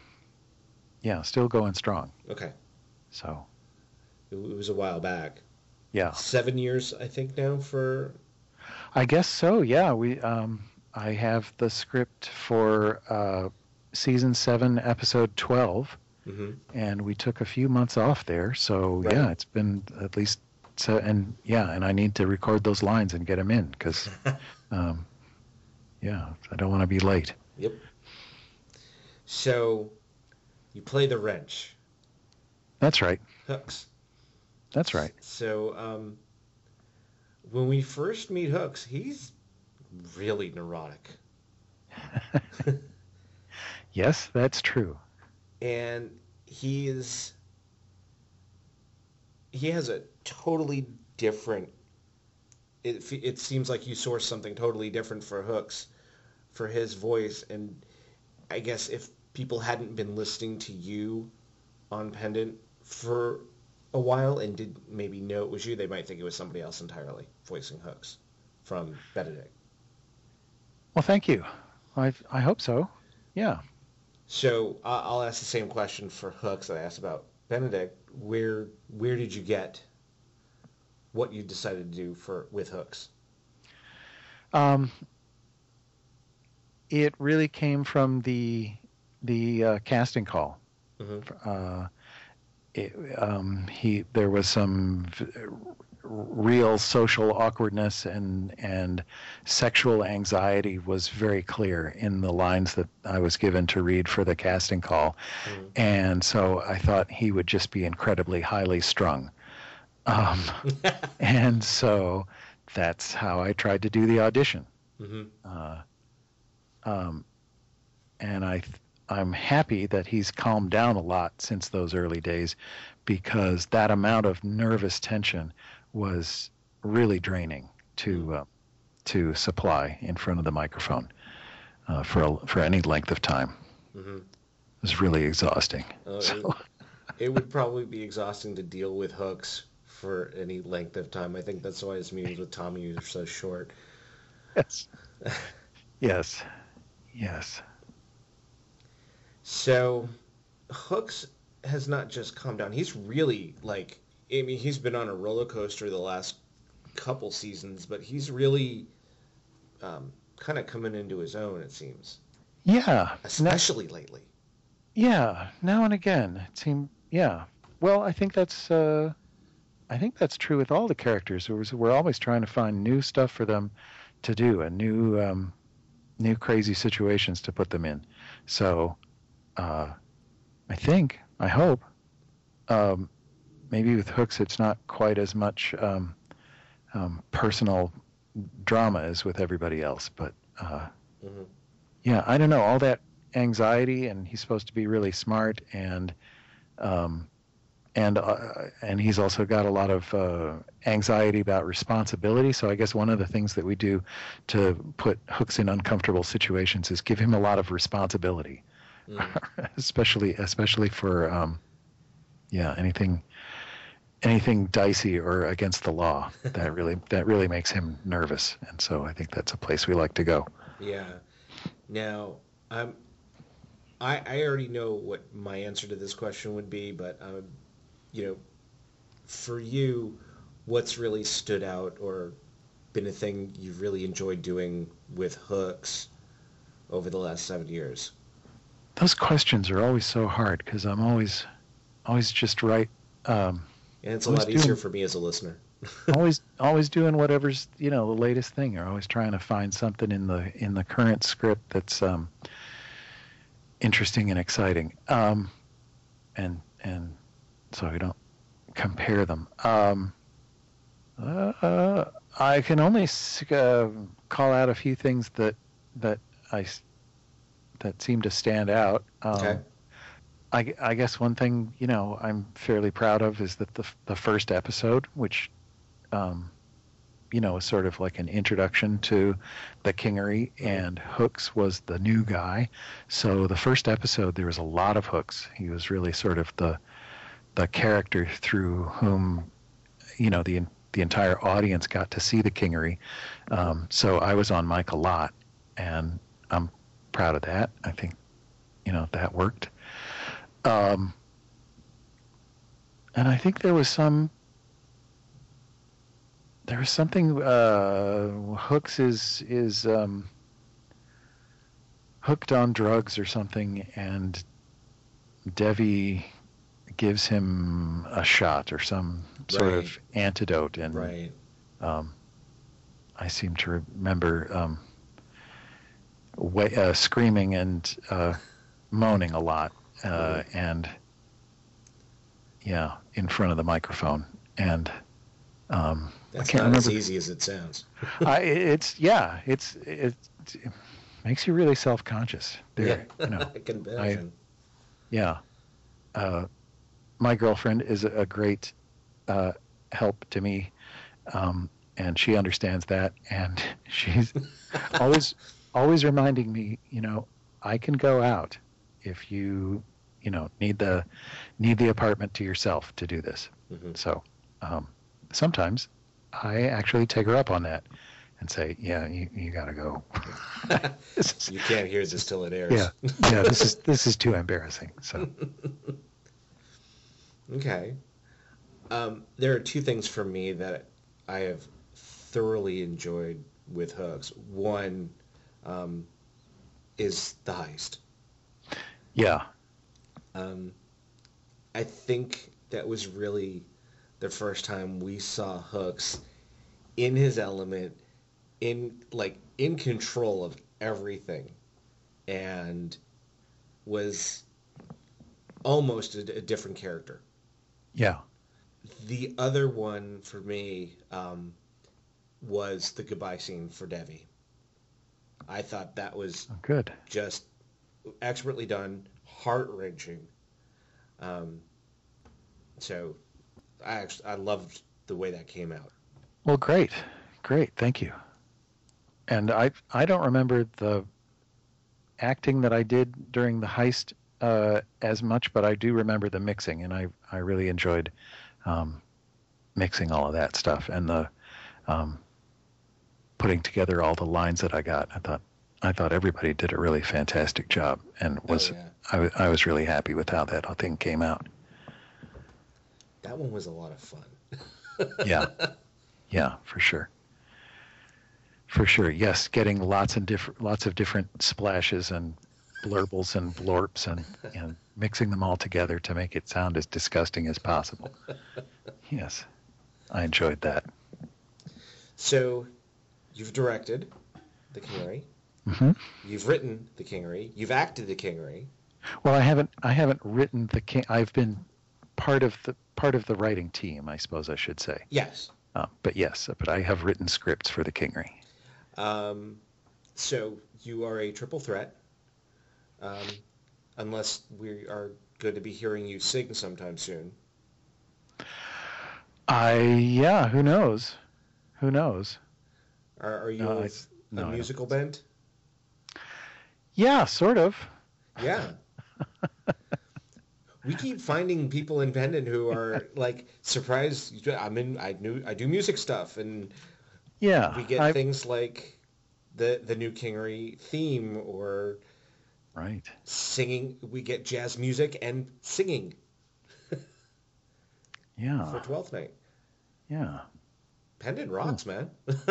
[SPEAKER 4] yeah, still going strong.
[SPEAKER 3] Okay,
[SPEAKER 4] So
[SPEAKER 3] it, it was a while back.
[SPEAKER 4] yeah,
[SPEAKER 3] Seven years, I think, now for.
[SPEAKER 4] I guess so. Yeah, we. Um, I have the script for uh, season seven, episode twelve,
[SPEAKER 3] hmm
[SPEAKER 4] and we took a few months off there. So
[SPEAKER 3] Right.
[SPEAKER 4] yeah, it's been at least. So and yeah, and I need to record those lines and get them in because, um, yeah, I don't want to be late.
[SPEAKER 3] Yep. So, you play the wrench,
[SPEAKER 4] That's right.
[SPEAKER 3] Hooks.
[SPEAKER 4] That's right.
[SPEAKER 3] So, um, when we first meet Hooks, he's really neurotic.
[SPEAKER 4] Yes, that's true.
[SPEAKER 3] and he is he has a totally different it, it seems like you source something totally different for hooks for his voice and i guess if people hadn't been listening to you on pendant for a while and did maybe know it was you they might think it was somebody else entirely voicing hooks from benedict
[SPEAKER 4] Well, thank you. I I hope so. Yeah.
[SPEAKER 3] So I- I'll ask the same question for Hooks that I asked about Benedict. Where where did you get what you decided to do for with Hooks?
[SPEAKER 4] Um, it really came from the the uh, casting call.
[SPEAKER 3] Mhm.
[SPEAKER 4] Uh, it, um, he there was some real social awkwardness and and sexual anxiety was very clear in the lines that I was given to read for the casting call,
[SPEAKER 3] Mm.
[SPEAKER 4] and so I thought he would just be incredibly highly strung, um, and so that's how I tried to do the audition.
[SPEAKER 3] hmm
[SPEAKER 4] Uh, um, and I, th- I'm happy that he's calmed down a lot since those early days, because that amount of nervous tension was really draining to uh, to supply in front of the microphone uh, for a, for any length of time.
[SPEAKER 3] hmm
[SPEAKER 4] It was really exhausting.
[SPEAKER 3] Uh,
[SPEAKER 4] So,
[SPEAKER 3] it would probably be exhausting to deal with hooks for any length of time. I think that's why his meetings with Tommy are so short.
[SPEAKER 4] yes, yes, yes.
[SPEAKER 3] So, Hooks has not just calmed down. He's really like, I mean, he's been on a roller coaster the last couple seasons, but he's really um, kind of coming into his own. It seems,
[SPEAKER 4] Yeah, now-
[SPEAKER 3] especially lately.
[SPEAKER 4] Yeah, now and again. It seemed yeah. Well, I think that's uh I think that's true with all the characters. Was, we're always trying to find new stuff for them to do and new um new crazy situations to put them in. So uh I think, I hope um maybe with hooks it's not quite as much um um personal drama as with everybody else, but uh
[SPEAKER 3] hmm
[SPEAKER 4] yeah, I don't know. All that anxiety, and he's supposed to be really smart, and um, and uh, and he's also got a lot of uh, anxiety about responsibility. So I guess one of the things that we do to put hooks in uncomfortable situations is give him a lot of responsibility,
[SPEAKER 3] mm
[SPEAKER 4] especially especially for um, yeah anything anything dicey or against the law. That really that really makes him nervous, and so I think that's a place we like to go.
[SPEAKER 3] Yeah. Now, I'm. I I already know what my answer to this question would be, but um, you know, for you, what's really stood out or been a thing you've really enjoyed doing with hooks over the last seven years?
[SPEAKER 4] those questions are always so hard because I'm always, always just right, um,
[SPEAKER 3] And it's a lot easier
[SPEAKER 4] doing-
[SPEAKER 3] for me as a listener.
[SPEAKER 4] always, always doing whatever's you know the latest thing, or always trying to find something in the in the current script that's um, interesting and exciting, um, and and so we don't compare them. Um, uh, I can only uh, call out a few things that that I that seem to stand out. Um,
[SPEAKER 3] Okay.
[SPEAKER 4] I, I guess one thing you know I'm fairly proud of is that the the first episode, which um, you know is sort of like an introduction to the Kingery, and Hooks was the new guy. So the first episode there was a lot of Hooks. He was really sort of the the character through whom you know the the entire audience got to see the Kingery. Um, so I was on Mike a lot, and I'm proud of that. I think you know that worked. Um, and I think there was some. There was something. Uh, Hooks is is um, hooked on drugs or something, and Devi gives him a shot or some sort
[SPEAKER 3] Right.
[SPEAKER 4] of antidote, and
[SPEAKER 3] Right.
[SPEAKER 4] um, I seem to remember um, wa- uh, screaming and uh, moaning a lot, uh, and yeah, in front of the microphone, and um,
[SPEAKER 3] That's
[SPEAKER 4] I can't
[SPEAKER 3] not as easy as it sounds.
[SPEAKER 4] I, it's yeah, it's it, it makes you really self-conscious. There, you know,
[SPEAKER 3] I can imagine.
[SPEAKER 4] yeah. Uh, my girlfriend is a, a great uh, help to me, um, and she understands that, and she's always always reminding me, you know, I can go out if you, you know, need the need the apartment to yourself to do this.
[SPEAKER 3] Mhm.
[SPEAKER 4] So um, sometimes I actually take her up on that and say, yeah, you, you got to go. Is-
[SPEAKER 3] You can't hear this till it airs.
[SPEAKER 4] yeah, yeah, this is this is too embarrassing. So
[SPEAKER 3] Okay. Um, there are two things for me that I have thoroughly enjoyed with Hooks. One um, is the heist.
[SPEAKER 4] Yeah,
[SPEAKER 3] Um, I think that was really the first time we saw Hooks in his element, in like in control of everything, and was almost a, a different character.
[SPEAKER 4] Yeah.
[SPEAKER 3] The other one for me um, was the goodbye scene for Devi. I thought that was
[SPEAKER 4] Oh, good.
[SPEAKER 3] just expertly done, heart wrenching. Um, so I actually I loved the way that came out.
[SPEAKER 4] Well, great, great. Thank you. And I I don't remember the acting that I did during the heist uh, as much, but I do remember the mixing, and I I really enjoyed um, mixing all of that stuff and the um, putting together all the lines that I got. I thought I thought everybody did a really fantastic job, and oh, was
[SPEAKER 3] oh, yeah.
[SPEAKER 4] I, I was really happy with how that thing came out.
[SPEAKER 3] that one was a lot of fun.
[SPEAKER 4] Yeah, yeah, for sure. For sure, yes. Getting lots and different, lots of different splashes and blurbles and blorps and and mixing them all together to make it sound as disgusting as possible. Yes, I enjoyed that.
[SPEAKER 3] So you've directed the Kingery,
[SPEAKER 4] hmm
[SPEAKER 3] you've written the Kingery, you've acted the Kingery.
[SPEAKER 4] Well, I haven't I haven't written the king. I've been part of the part of the writing team, I suppose I should say.
[SPEAKER 3] Yes.
[SPEAKER 4] Uh, but yes, but I have written scripts for the Kingery.
[SPEAKER 3] Um, so you are a triple threat. Um, unless we are going to be hearing you sing sometime soon.
[SPEAKER 4] I yeah, who knows? Who knows?
[SPEAKER 3] Are, are you
[SPEAKER 4] No, I-
[SPEAKER 3] with
[SPEAKER 4] no, I
[SPEAKER 3] a musical band?
[SPEAKER 4] Yeah, sort of.
[SPEAKER 3] Yeah. we keep finding people in Pendant who are like surprised. I'm in. I knew. I do music stuff, and
[SPEAKER 4] Yeah,
[SPEAKER 3] we get
[SPEAKER 4] I-
[SPEAKER 3] things like the the new Kingery theme or
[SPEAKER 4] right.
[SPEAKER 3] singing. We get jazz music and singing
[SPEAKER 4] Yeah,
[SPEAKER 3] for Twelfth Night.
[SPEAKER 4] yeah.
[SPEAKER 3] Pendant rocks, man.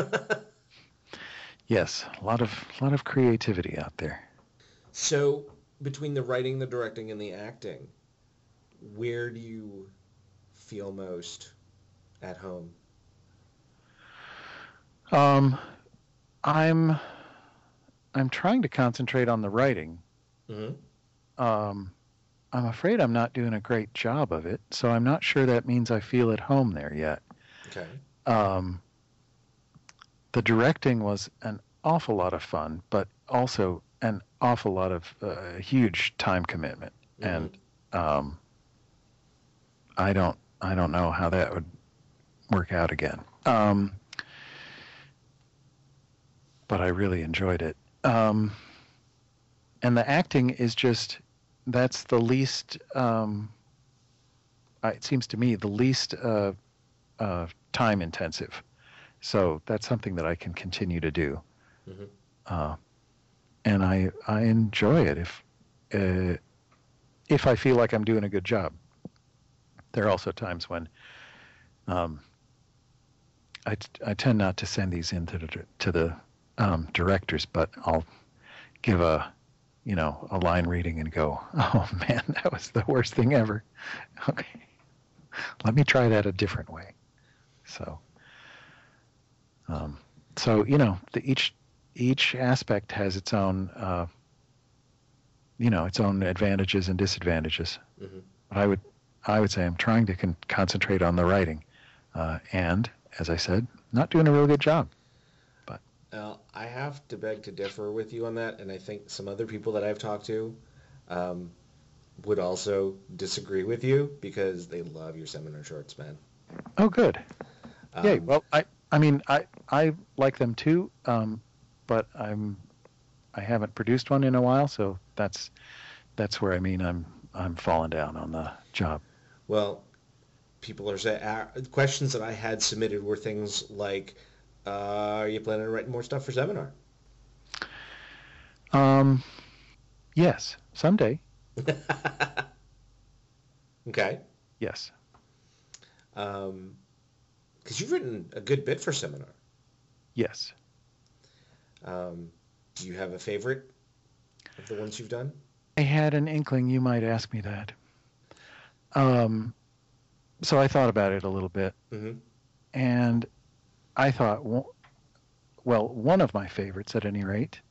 [SPEAKER 4] Yes, a lot of lot of creativity out there.
[SPEAKER 3] So between the writing, the directing, and the acting, where do you feel most at home?
[SPEAKER 4] Um, I'm I'm trying to concentrate on the writing.
[SPEAKER 3] Mm-hmm.
[SPEAKER 4] Um, I'm afraid I'm not doing a great job of it, so I'm not sure that means I feel at home there yet.
[SPEAKER 3] Okay.
[SPEAKER 4] Um, the directing was an awful lot of fun, but also an awful lot of uh, huge time commitment, and um, I don't I don't know how that would work out again. Um, but I really enjoyed it. Um, and the acting is just that's the least. Um, it seems to me the least uh, uh, time intensive. So that's something that I can continue to do.
[SPEAKER 3] Mhm.
[SPEAKER 4] Uh, and I I enjoy it if uh, if I feel like I'm doing a good job. There are also times when um, I, t- I tend not to send these in to the, to the um, directors, but I'll give a you know a line reading and go, oh man, that was the worst thing ever. Okay, let me try that a different way. So, um, so you know, the, each each aspect has its own, uh, you know, its own advantages and disadvantages.
[SPEAKER 3] Mhm.
[SPEAKER 4] But I would, I would say I'm trying to con- concentrate on the writing, uh, and as I said, not doing a real good job.
[SPEAKER 3] Now, I have to beg to differ with you on that, and I think some other people that I've talked to um, would also disagree with you because they love your seminar shorts, man.
[SPEAKER 4] Oh, good.
[SPEAKER 3] Um,
[SPEAKER 4] Yay. Well, I, I mean, I, I like them too, um, but I'm, I haven't produced one in a while, so that's, that's where I mean I'm, I'm falling down on the job.
[SPEAKER 3] Well, people are saying uh, questions that I had submitted were things like, uh, "Are you planning on writing more stuff for seminar?"
[SPEAKER 4] Um, yes, someday.
[SPEAKER 3] okay,
[SPEAKER 4] Yes.
[SPEAKER 3] Um, because you've written a good bit for seminar.
[SPEAKER 4] Yes.
[SPEAKER 3] Um, do you have a favorite of the ones you've done?
[SPEAKER 4] I had an inkling you might ask me that. Um, so I thought about it a little bit,
[SPEAKER 3] hmm
[SPEAKER 4] and I thought, well, one of my favorites at any rate.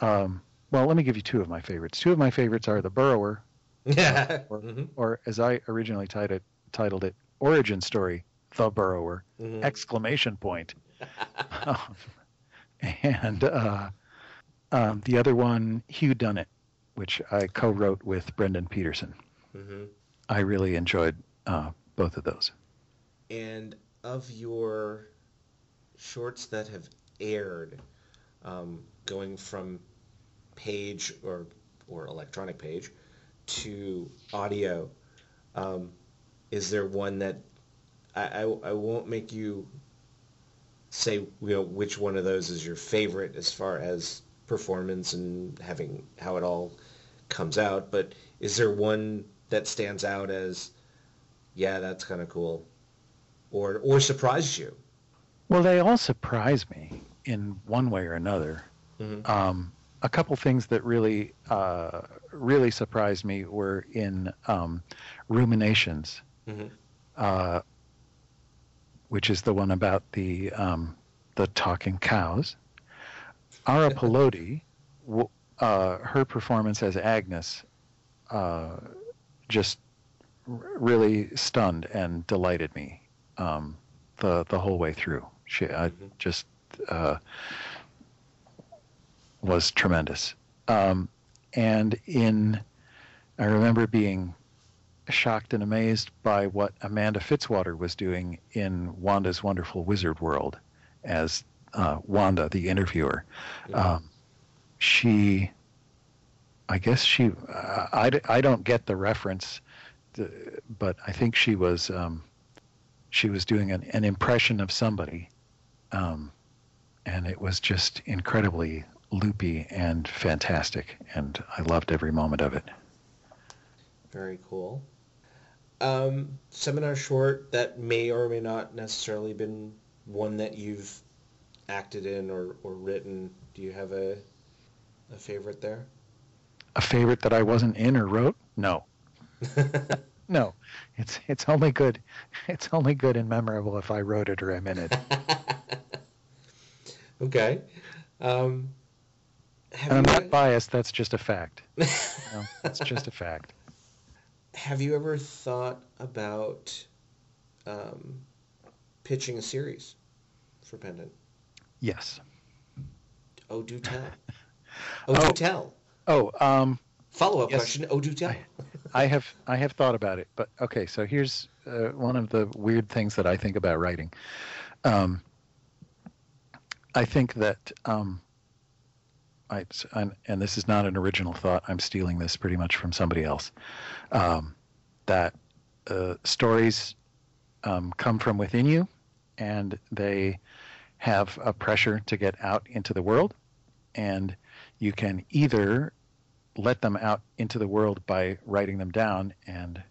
[SPEAKER 4] Um, well, let me give you two of my favorites. Two of my favorites are The Burrower,
[SPEAKER 3] Yeah.
[SPEAKER 4] Or-
[SPEAKER 3] hmm
[SPEAKER 4] or as I originally titled titled it, Origin Story, The Burrower!
[SPEAKER 3] hmm
[SPEAKER 4] Exclamation point. Um, and uh, um, the other one, Hugh Dunnett, which I co-wrote with Brendan Peterson.
[SPEAKER 3] hmm
[SPEAKER 4] I really enjoyed uh, both of those.
[SPEAKER 3] And of your shorts that have aired, um, going from page or or electronic page to audio, um, is there one that I, I, I won't make you say you know which one of those is your favorite as far as performance and having how it all comes out, but is there one that stands out as yeah, that's kind of cool or or surprised you?
[SPEAKER 4] Well, they all surprise me in one way or another.
[SPEAKER 3] Mhm.
[SPEAKER 4] Um, a couple things that really, uh, really surprised me were in um, Ruminations,
[SPEAKER 3] Mhm.
[SPEAKER 4] uh, which is the one about the um, the talking cows. Ara Pelodi, w- uh, her performance as Agnes, uh, just r- really stunned and delighted me um, the the whole way through. She I
[SPEAKER 3] Mhm.
[SPEAKER 4] just uh, was tremendous. Um, and in, I remember being shocked and amazed by what Amanda Fitzwater was doing in Wanda's Wonderful Wizard World as uh, Wanda, the interviewer.
[SPEAKER 3] Mhm.
[SPEAKER 4] Um, she, I guess she, uh, I, d- I don't get the reference, th- but I think she was, um, she was doing an, an impression of somebody. Um, and it was just incredibly loopy and fantastic. And I loved every moment of it.
[SPEAKER 3] Very cool. Um, seminar short that may or may not necessarily been one that you've acted in or, or written. Do you have a a favorite there?
[SPEAKER 4] A favorite that I wasn't in or wrote? No, no. It's it's only good. It's only good and memorable if I wrote it or I'm in it.
[SPEAKER 3] okay. Um,
[SPEAKER 4] And I'm not biased. That's just a fact. You know, it's just a fact.
[SPEAKER 3] Have you ever thought about um, pitching a series for Pendant?
[SPEAKER 4] Yes.
[SPEAKER 3] Oh, do tell. Oh, do
[SPEAKER 4] Oh.
[SPEAKER 3] tell.
[SPEAKER 4] Oh, um,
[SPEAKER 3] Follow up
[SPEAKER 4] Yes.
[SPEAKER 3] question. Oh, do tell.
[SPEAKER 4] I have I have thought about it, but okay. So here's uh, one of the weird things that I think about writing. Um, I think that um, I and, and this is not an original thought. I'm stealing this pretty much from somebody else. Um, that uh, stories um, come from within you, and they have a pressure to get out into the world, and you can either let them out into the world by writing them down and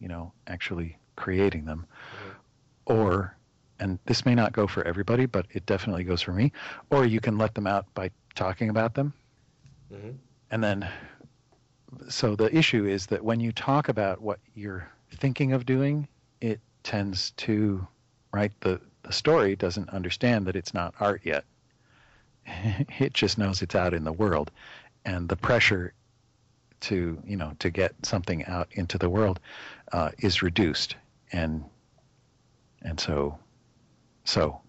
[SPEAKER 4] you know actually creating them or and this may not go for everybody but it definitely goes for me. Or you can let them out by talking about them.
[SPEAKER 3] Hmm
[SPEAKER 4] and then so the issue is that when you talk about what you're thinking of doing it tends to right the the story doesn't understand that it's not art yet. It just knows it's out in the world. And the pressure to you know to get something out into the world uh, is reduced. And and so so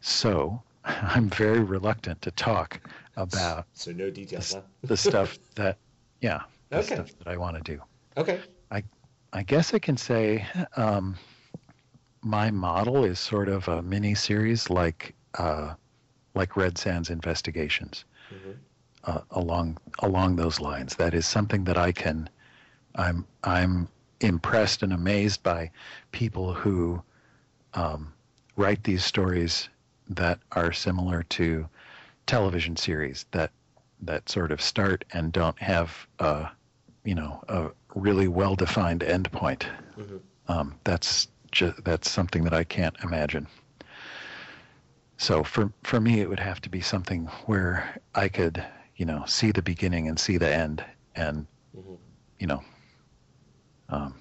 [SPEAKER 4] so i'm very reluctant to talk about
[SPEAKER 3] So no details, huh?
[SPEAKER 4] the stuff that yeah the
[SPEAKER 3] Okay.
[SPEAKER 4] stuff that i want to do
[SPEAKER 3] Okay.
[SPEAKER 4] i I guess i can say um, my model is sort of a mini series like uh, like red sands investigations
[SPEAKER 3] hmm
[SPEAKER 4] uh, along along those lines. That is something that I can. I'm I'm impressed and amazed by people who um, write these stories that are similar to television series that that sort of start and don't have a you know a really well defined endpoint.
[SPEAKER 3] hmm
[SPEAKER 4] Um, that's just that's something that I can't imagine. So for for me, it would have to be something where I could, you know, see the beginning and see the end, and
[SPEAKER 3] Mhm.
[SPEAKER 4] you know, um,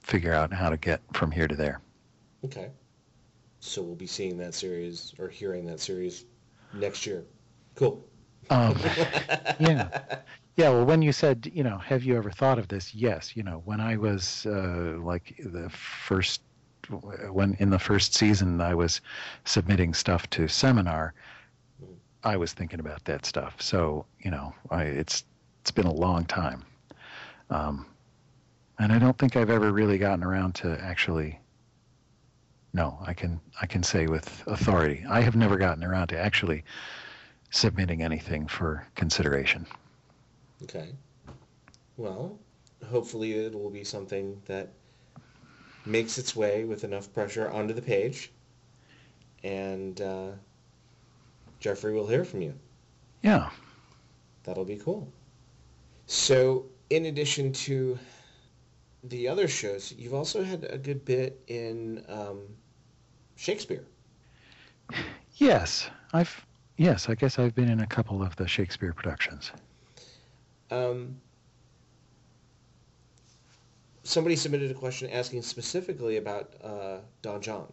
[SPEAKER 4] figure out how to get from here to there.
[SPEAKER 3] Okay. So we'll be seeing that series or hearing that series next year. Cool.
[SPEAKER 4] Um, yeah. Yeah, well, when you said, you know, have you ever thought of this? Yes, you know, when I was uh, like the first, when in the first season I was submitting stuff to seminar, I was thinking about that stuff. So, you know, I, it's it's been a long time, um, and I don't think I've ever really gotten around to actually. No, I can I can say with authority, I have never gotten around to actually submitting anything for consideration.
[SPEAKER 3] Okay. Well, hopefully it will be something that makes its way with enough pressure onto the page, and uh, Jeffrey will hear from you.
[SPEAKER 4] Yeah.
[SPEAKER 3] That'll be cool. So, in addition to the other shows, you've also had a good bit in um, Shakespeare.
[SPEAKER 4] Yes, I've yes, I guess I've been in a couple of the Shakespeare productions.
[SPEAKER 3] Um, somebody submitted a question asking specifically about uh, Don John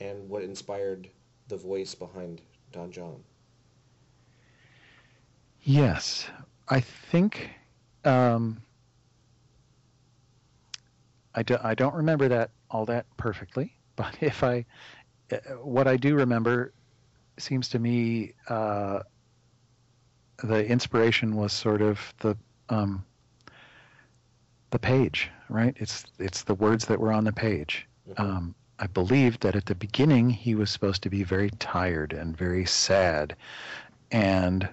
[SPEAKER 3] and what inspired the voice behind Don John.
[SPEAKER 4] Yes, I think um, I, do, I don't remember that all that perfectly, but if I, uh, what I do remember seems to me uh, the inspiration was sort of the um, the page, right? It's it's the words that were on the page. Mm-hmm. Um, I believed that at the beginning he was supposed to be very tired and very sad, and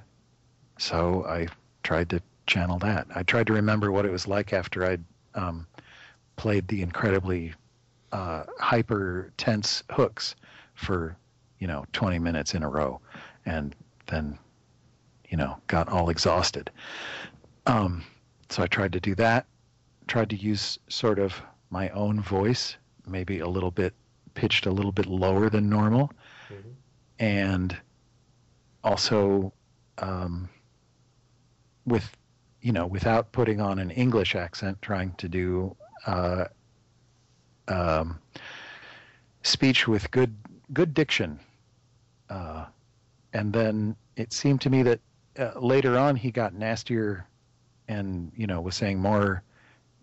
[SPEAKER 4] so I tried to channel that. I tried to remember what it was like after I'd um, played the incredibly uh, hyper tense hooks for you know 20 minutes in a row, and then you know, got all exhausted. Um, so I tried to do that, tried to use sort of my own voice, maybe a little bit pitched a little bit lower than normal, mm-hmm. and also um, with, you know, without putting on an English accent, trying to do uh, um, speech with good good diction. Uh, and then it seemed to me that uh, later on he got nastier and you know was saying more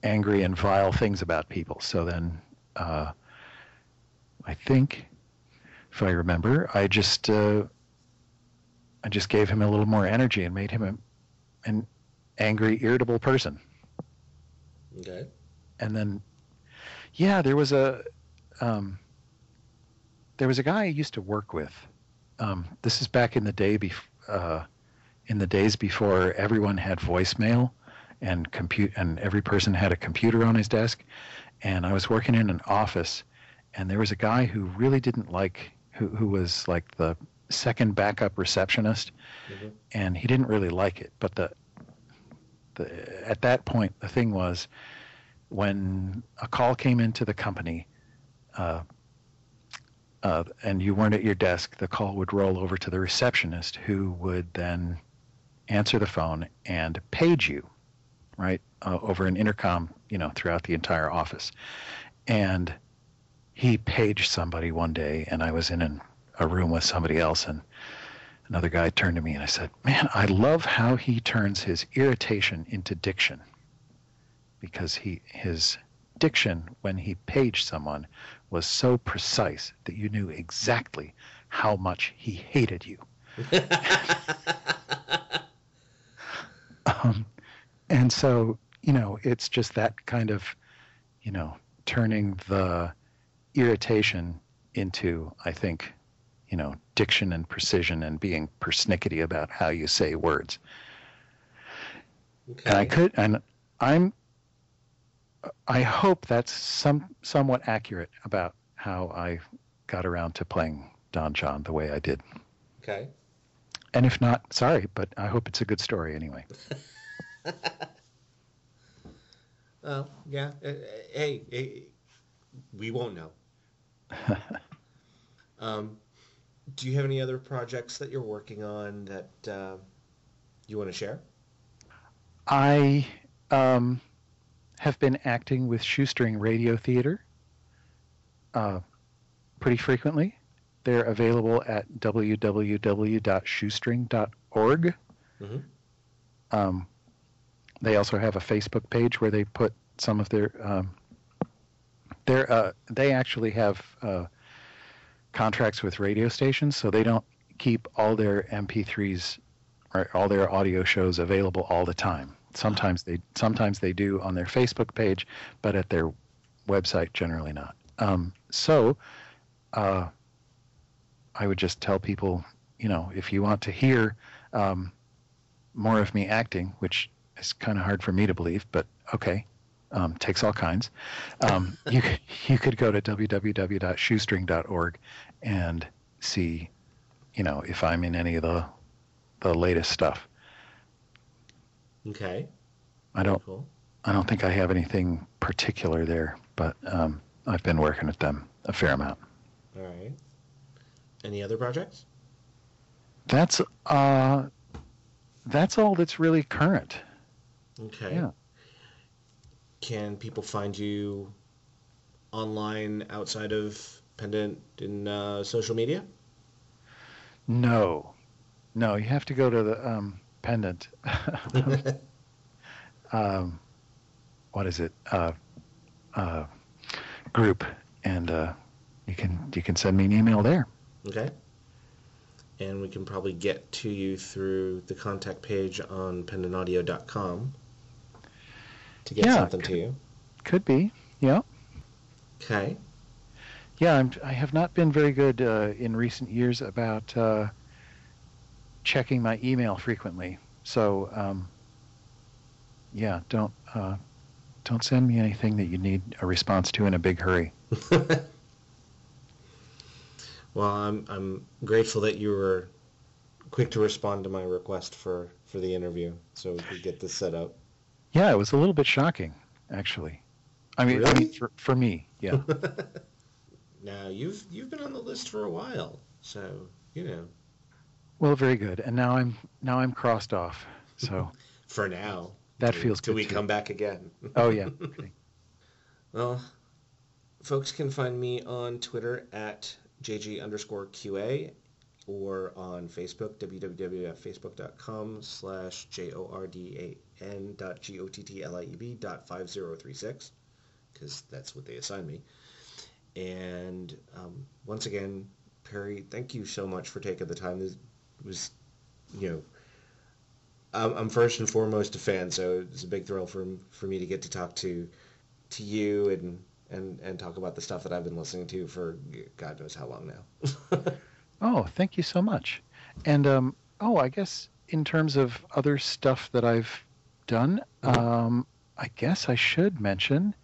[SPEAKER 4] angry and vile things about people. So then uh, i think if i remember i just uh, i just gave him a little more energy and made him a, an angry irritable person.
[SPEAKER 3] Okay.
[SPEAKER 4] And then yeah there was a um, there was a guy i used to work with. Um, this is back in the day before uh, in the days before everyone had voicemail and compute and every person had a computer on his desk. And I was working in an office and there was a guy who really didn't like who who was like the second backup receptionist mm-hmm. and he didn't really like it. But the the at that point the thing was when a call came into the company uh, uh, and you weren't at your desk, the call would roll over to the receptionist, who would then answer the phone and page you, right, uh, over an intercom, you know, throughout the entire office. And he paged somebody one day, and I was in an, a room with somebody else, and another guy turned to me and I said, "Man, I love how he turns his irritation into diction." Because he his diction when he paged someone was so precise that you knew exactly how much he hated you. Um, and so, you know, it's just that kind of, you know, turning the irritation into, I think, you know, diction and precision and being persnickety about how you say words. Okay. And I could, and I'm, I hope that's some somewhat accurate about how I got around to playing Don John the way I did.
[SPEAKER 3] Okay.
[SPEAKER 4] And if not, sorry, but I hope it's a good story anyway.
[SPEAKER 3] well, yeah. Uh, hey, hey, we won't know. um, do you have any other projects that you're working on that uh, you want to share?
[SPEAKER 4] I um, have been acting with Shoestring Radio Theater uh, pretty frequently. They're available at www.shoestring.org.
[SPEAKER 3] Mhm.
[SPEAKER 4] Um, they also have a Facebook page where they put some of their um, their uh, they actually have uh, contracts with radio stations, so they don't keep all their MP3s or all their audio shows available all the time. Sometimes they sometimes they do on their Facebook page, but at their website generally not. Um, so uh, I would just tell people, you know, if you want to hear um, more of me acting, which is kind of hard for me to believe, but okay, um, takes all kinds. Um, you could, you could go to www.shoestring.org and see, you know, if I'm in any of the the latest stuff.
[SPEAKER 3] Okay.
[SPEAKER 4] I don't
[SPEAKER 3] Cool.
[SPEAKER 4] I don't think I have anything particular there, but um, I've been working with them a fair amount.
[SPEAKER 3] All right. Any other projects?
[SPEAKER 4] That's uh, that's all that's really current.
[SPEAKER 3] Okay.
[SPEAKER 4] Yeah.
[SPEAKER 3] Can people find you online outside of Pendant in uh, social media?
[SPEAKER 4] No, no, you have to go to the um, pendant. um, what is it? Uh, uh, group, and uh, you can you can send me an email there.
[SPEAKER 3] Okay. And we can probably get to you through the contact page on pendantaudio.com to get
[SPEAKER 4] Yeah,
[SPEAKER 3] something to you.
[SPEAKER 4] Could be, yeah,
[SPEAKER 3] Okay.
[SPEAKER 4] yeah. I'm, I have not been very good uh, in recent years about uh, checking my email frequently. So, um, yeah, don't uh, don't send me anything that you need a response to in a big hurry.
[SPEAKER 3] well, I'm I'm grateful that you were quick to respond to my request for for the interview, so we could get this set up.
[SPEAKER 4] Yeah, it was a little bit shocking, actually. I mean, I mean for, for me, yeah.
[SPEAKER 3] now you've you've been on the list for a while, so you know
[SPEAKER 4] well, very good. And now I'm now I'm crossed off. So,
[SPEAKER 3] for now.
[SPEAKER 4] That feels
[SPEAKER 3] till
[SPEAKER 4] good,
[SPEAKER 3] we
[SPEAKER 4] too.
[SPEAKER 3] come back again.
[SPEAKER 4] oh yeah. Okay.
[SPEAKER 3] Well, folks can find me on Twitter at JG underscore QA or on Facebook, www.facebook.com slash J-O-R-D-A-N dot G-O-T-T-L-I-E-B dot 5036 because that's what they assigned me. And um, once again, Perry, thank you so much for taking the time. Was, you know, I'm, I'm first and foremost a fan, so it's a big thrill for for me to get to talk to to you and and and talk about the stuff that I've been listening to for God knows how long now.
[SPEAKER 4] Oh, thank you so much. And um, oh, I guess in terms of other stuff that I've done, um, I guess I should mention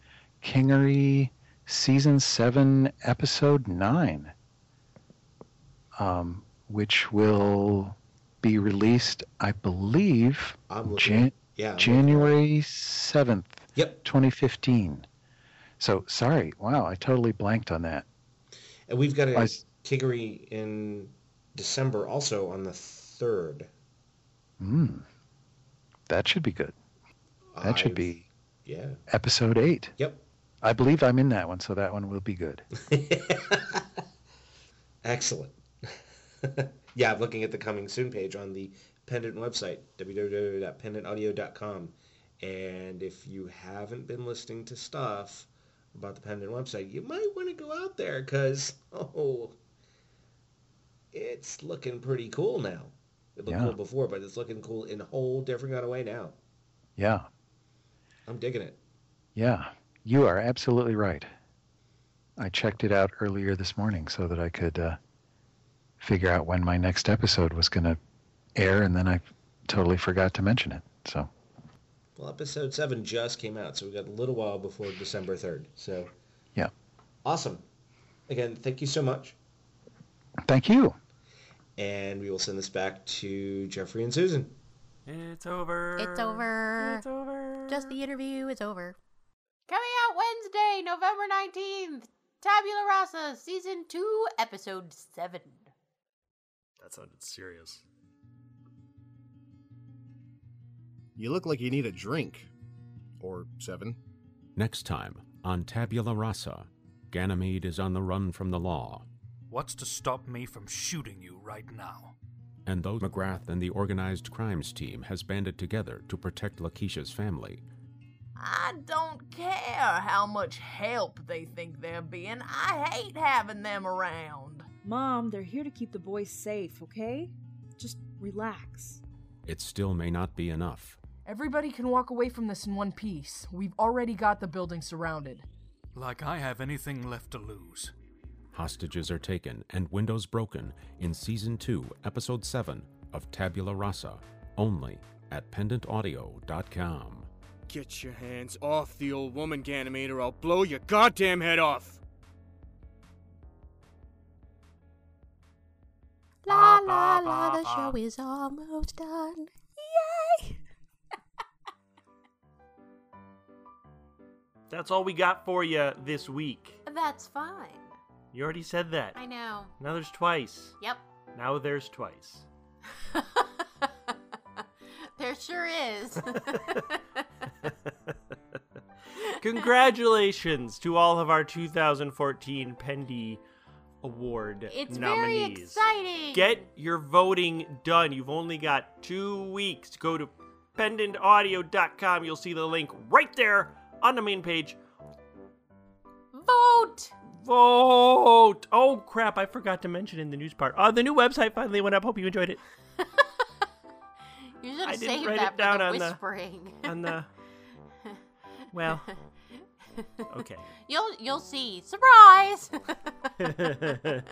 [SPEAKER 4] Kingery season seven, episode nine, um, which will be released, I believe. Jan-
[SPEAKER 3] yeah.
[SPEAKER 4] January seventh,
[SPEAKER 3] Yep.
[SPEAKER 4] 2015. So sorry, wow, I totally blanked on that.
[SPEAKER 3] And we've got a
[SPEAKER 4] I
[SPEAKER 3] Kingery in December also on the third.
[SPEAKER 4] Hmm. That should be good. That should
[SPEAKER 3] I've-
[SPEAKER 4] be
[SPEAKER 3] Yeah.
[SPEAKER 4] episode eight.
[SPEAKER 3] Yep.
[SPEAKER 4] I believe I'm in that one, so that one will be good.
[SPEAKER 3] Excellent. yeah, I'm looking at the coming soon page on the Pendant website, www.pendantaudio.com. And if you haven't been listening to stuff about the Pendant website, you might want to go out there because, oh, it's looking pretty cool now. It looked
[SPEAKER 4] Yeah.
[SPEAKER 3] cool before, but it's looking cool in a whole different kind of way now.
[SPEAKER 4] Yeah,
[SPEAKER 3] I'm digging it.
[SPEAKER 4] yeah. You are absolutely right. I checked it out earlier this morning so that I could uh, figure out when my next episode was going to air, and then I totally forgot to mention it. So,
[SPEAKER 3] Well, episode seven just came out, so we got a little while before December third. So,
[SPEAKER 4] Yeah.
[SPEAKER 3] awesome. Again, thank you so much,
[SPEAKER 4] thank you.
[SPEAKER 3] and we will send this back to Jeffrey and Susan.
[SPEAKER 5] It's over.
[SPEAKER 2] It's over.
[SPEAKER 5] It's over.
[SPEAKER 2] Just the interview is over. Coming out Wednesday, November 19th. Tabula Rasa, Season 2, Episode 7.
[SPEAKER 5] That sounded serious.
[SPEAKER 6] You look like you need a drink. Or seven. Next time on Tabula Rasa, Ganymede is on the run from the law,
[SPEAKER 7] What's to stop me from shooting you right now?
[SPEAKER 6] and though McGrath and the organized crimes team has banded together to protect Lakeisha's family,
[SPEAKER 8] I don't care how much help they think they're being. I hate having them around.
[SPEAKER 9] Mom, they're here to keep the boys safe, okay? Just relax.
[SPEAKER 6] it still may not be enough.
[SPEAKER 10] Everybody can walk away from this in one piece. We've already got the building surrounded.
[SPEAKER 7] Like I have anything left to lose.
[SPEAKER 6] Hostages are taken and windows broken in Season 2, Episode 7 of Tabula Rasa, only at pendantaudio.com.
[SPEAKER 11] Get your hands off the old woman, Ganymede, or I'll blow your goddamn head off!
[SPEAKER 2] La la la, the show is almost done. Yay!
[SPEAKER 1] That's all we got for you this week.
[SPEAKER 2] That's fine.
[SPEAKER 1] You already said that.
[SPEAKER 2] I know.
[SPEAKER 1] Now there's twice.
[SPEAKER 2] Yep.
[SPEAKER 1] Now there's twice.
[SPEAKER 2] there sure is.
[SPEAKER 1] Congratulations to all of our 2014 Pendy Award
[SPEAKER 2] it's very
[SPEAKER 1] nominees.
[SPEAKER 2] exciting.
[SPEAKER 1] Get your voting done. You've only got two weeks. Go to pendantaudio.com. You'll see the link right there on the main page.
[SPEAKER 2] vote.
[SPEAKER 1] Vote! Oh crap! I forgot to mention in the news part. Uh, the new website finally went up. Hope you enjoyed it.
[SPEAKER 2] You should have saved that for
[SPEAKER 1] on
[SPEAKER 2] the
[SPEAKER 1] the-
[SPEAKER 2] whispering.
[SPEAKER 1] On the well, okay.
[SPEAKER 2] You'll you'll see. Surprise!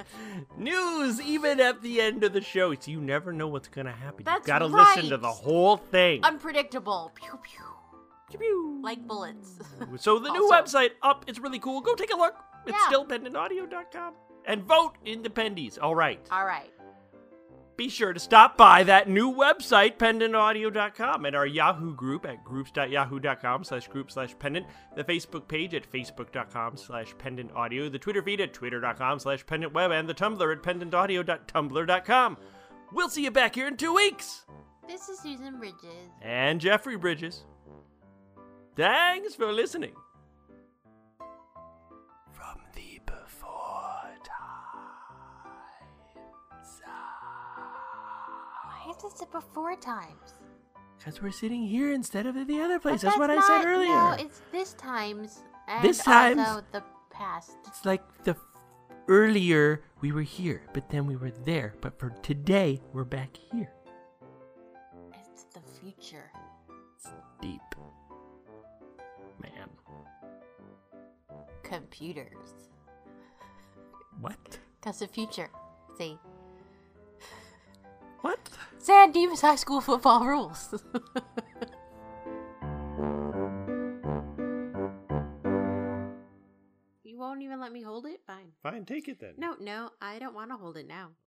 [SPEAKER 1] News even at the end of the show, so you never know what's gonna happen.
[SPEAKER 2] That's
[SPEAKER 1] you gotta listen to the whole thing.
[SPEAKER 2] Unpredictable. Pew pew.
[SPEAKER 1] Pew, pew.
[SPEAKER 2] Like bullets.
[SPEAKER 1] So the new
[SPEAKER 2] Also-
[SPEAKER 1] website up, it's really cool. Go take a look. It's
[SPEAKER 2] Yeah.
[SPEAKER 1] still pendantaudio.com. And vote in the pendies. All right.
[SPEAKER 2] All right.
[SPEAKER 1] Be sure to stop by that new website, pendantaudio.com, and our Yahoo group at groups.yahoo.com slash group slash pendant, the Facebook page at facebook.com slash pendant audio, the Twitter feed at twitter.com slash pendant web, and the Tumblr at pendantaudio.tumblr.com. We'll see you back here in two weeks.
[SPEAKER 2] This is Susan Bridges.
[SPEAKER 1] And Jeffrey Bridges. Thanks for listening.
[SPEAKER 2] Is this before times?
[SPEAKER 1] Because we're sitting here instead of at the other place.
[SPEAKER 2] But
[SPEAKER 1] That's, what I said earlier.
[SPEAKER 2] No, it's this times. And
[SPEAKER 1] This times?
[SPEAKER 2] Also the past.
[SPEAKER 1] It's like the earlier we were here, but then we were there. But for today, we're back here.
[SPEAKER 2] It's the future.
[SPEAKER 1] It's deep. Man.
[SPEAKER 2] Computers.
[SPEAKER 1] What?
[SPEAKER 2] Cause the future. See.
[SPEAKER 1] What?
[SPEAKER 2] San er Dimas High School football rules. you won't even let me hold it? Fine.
[SPEAKER 1] Fine, take it then.
[SPEAKER 2] No, no, I don't want to hold it now.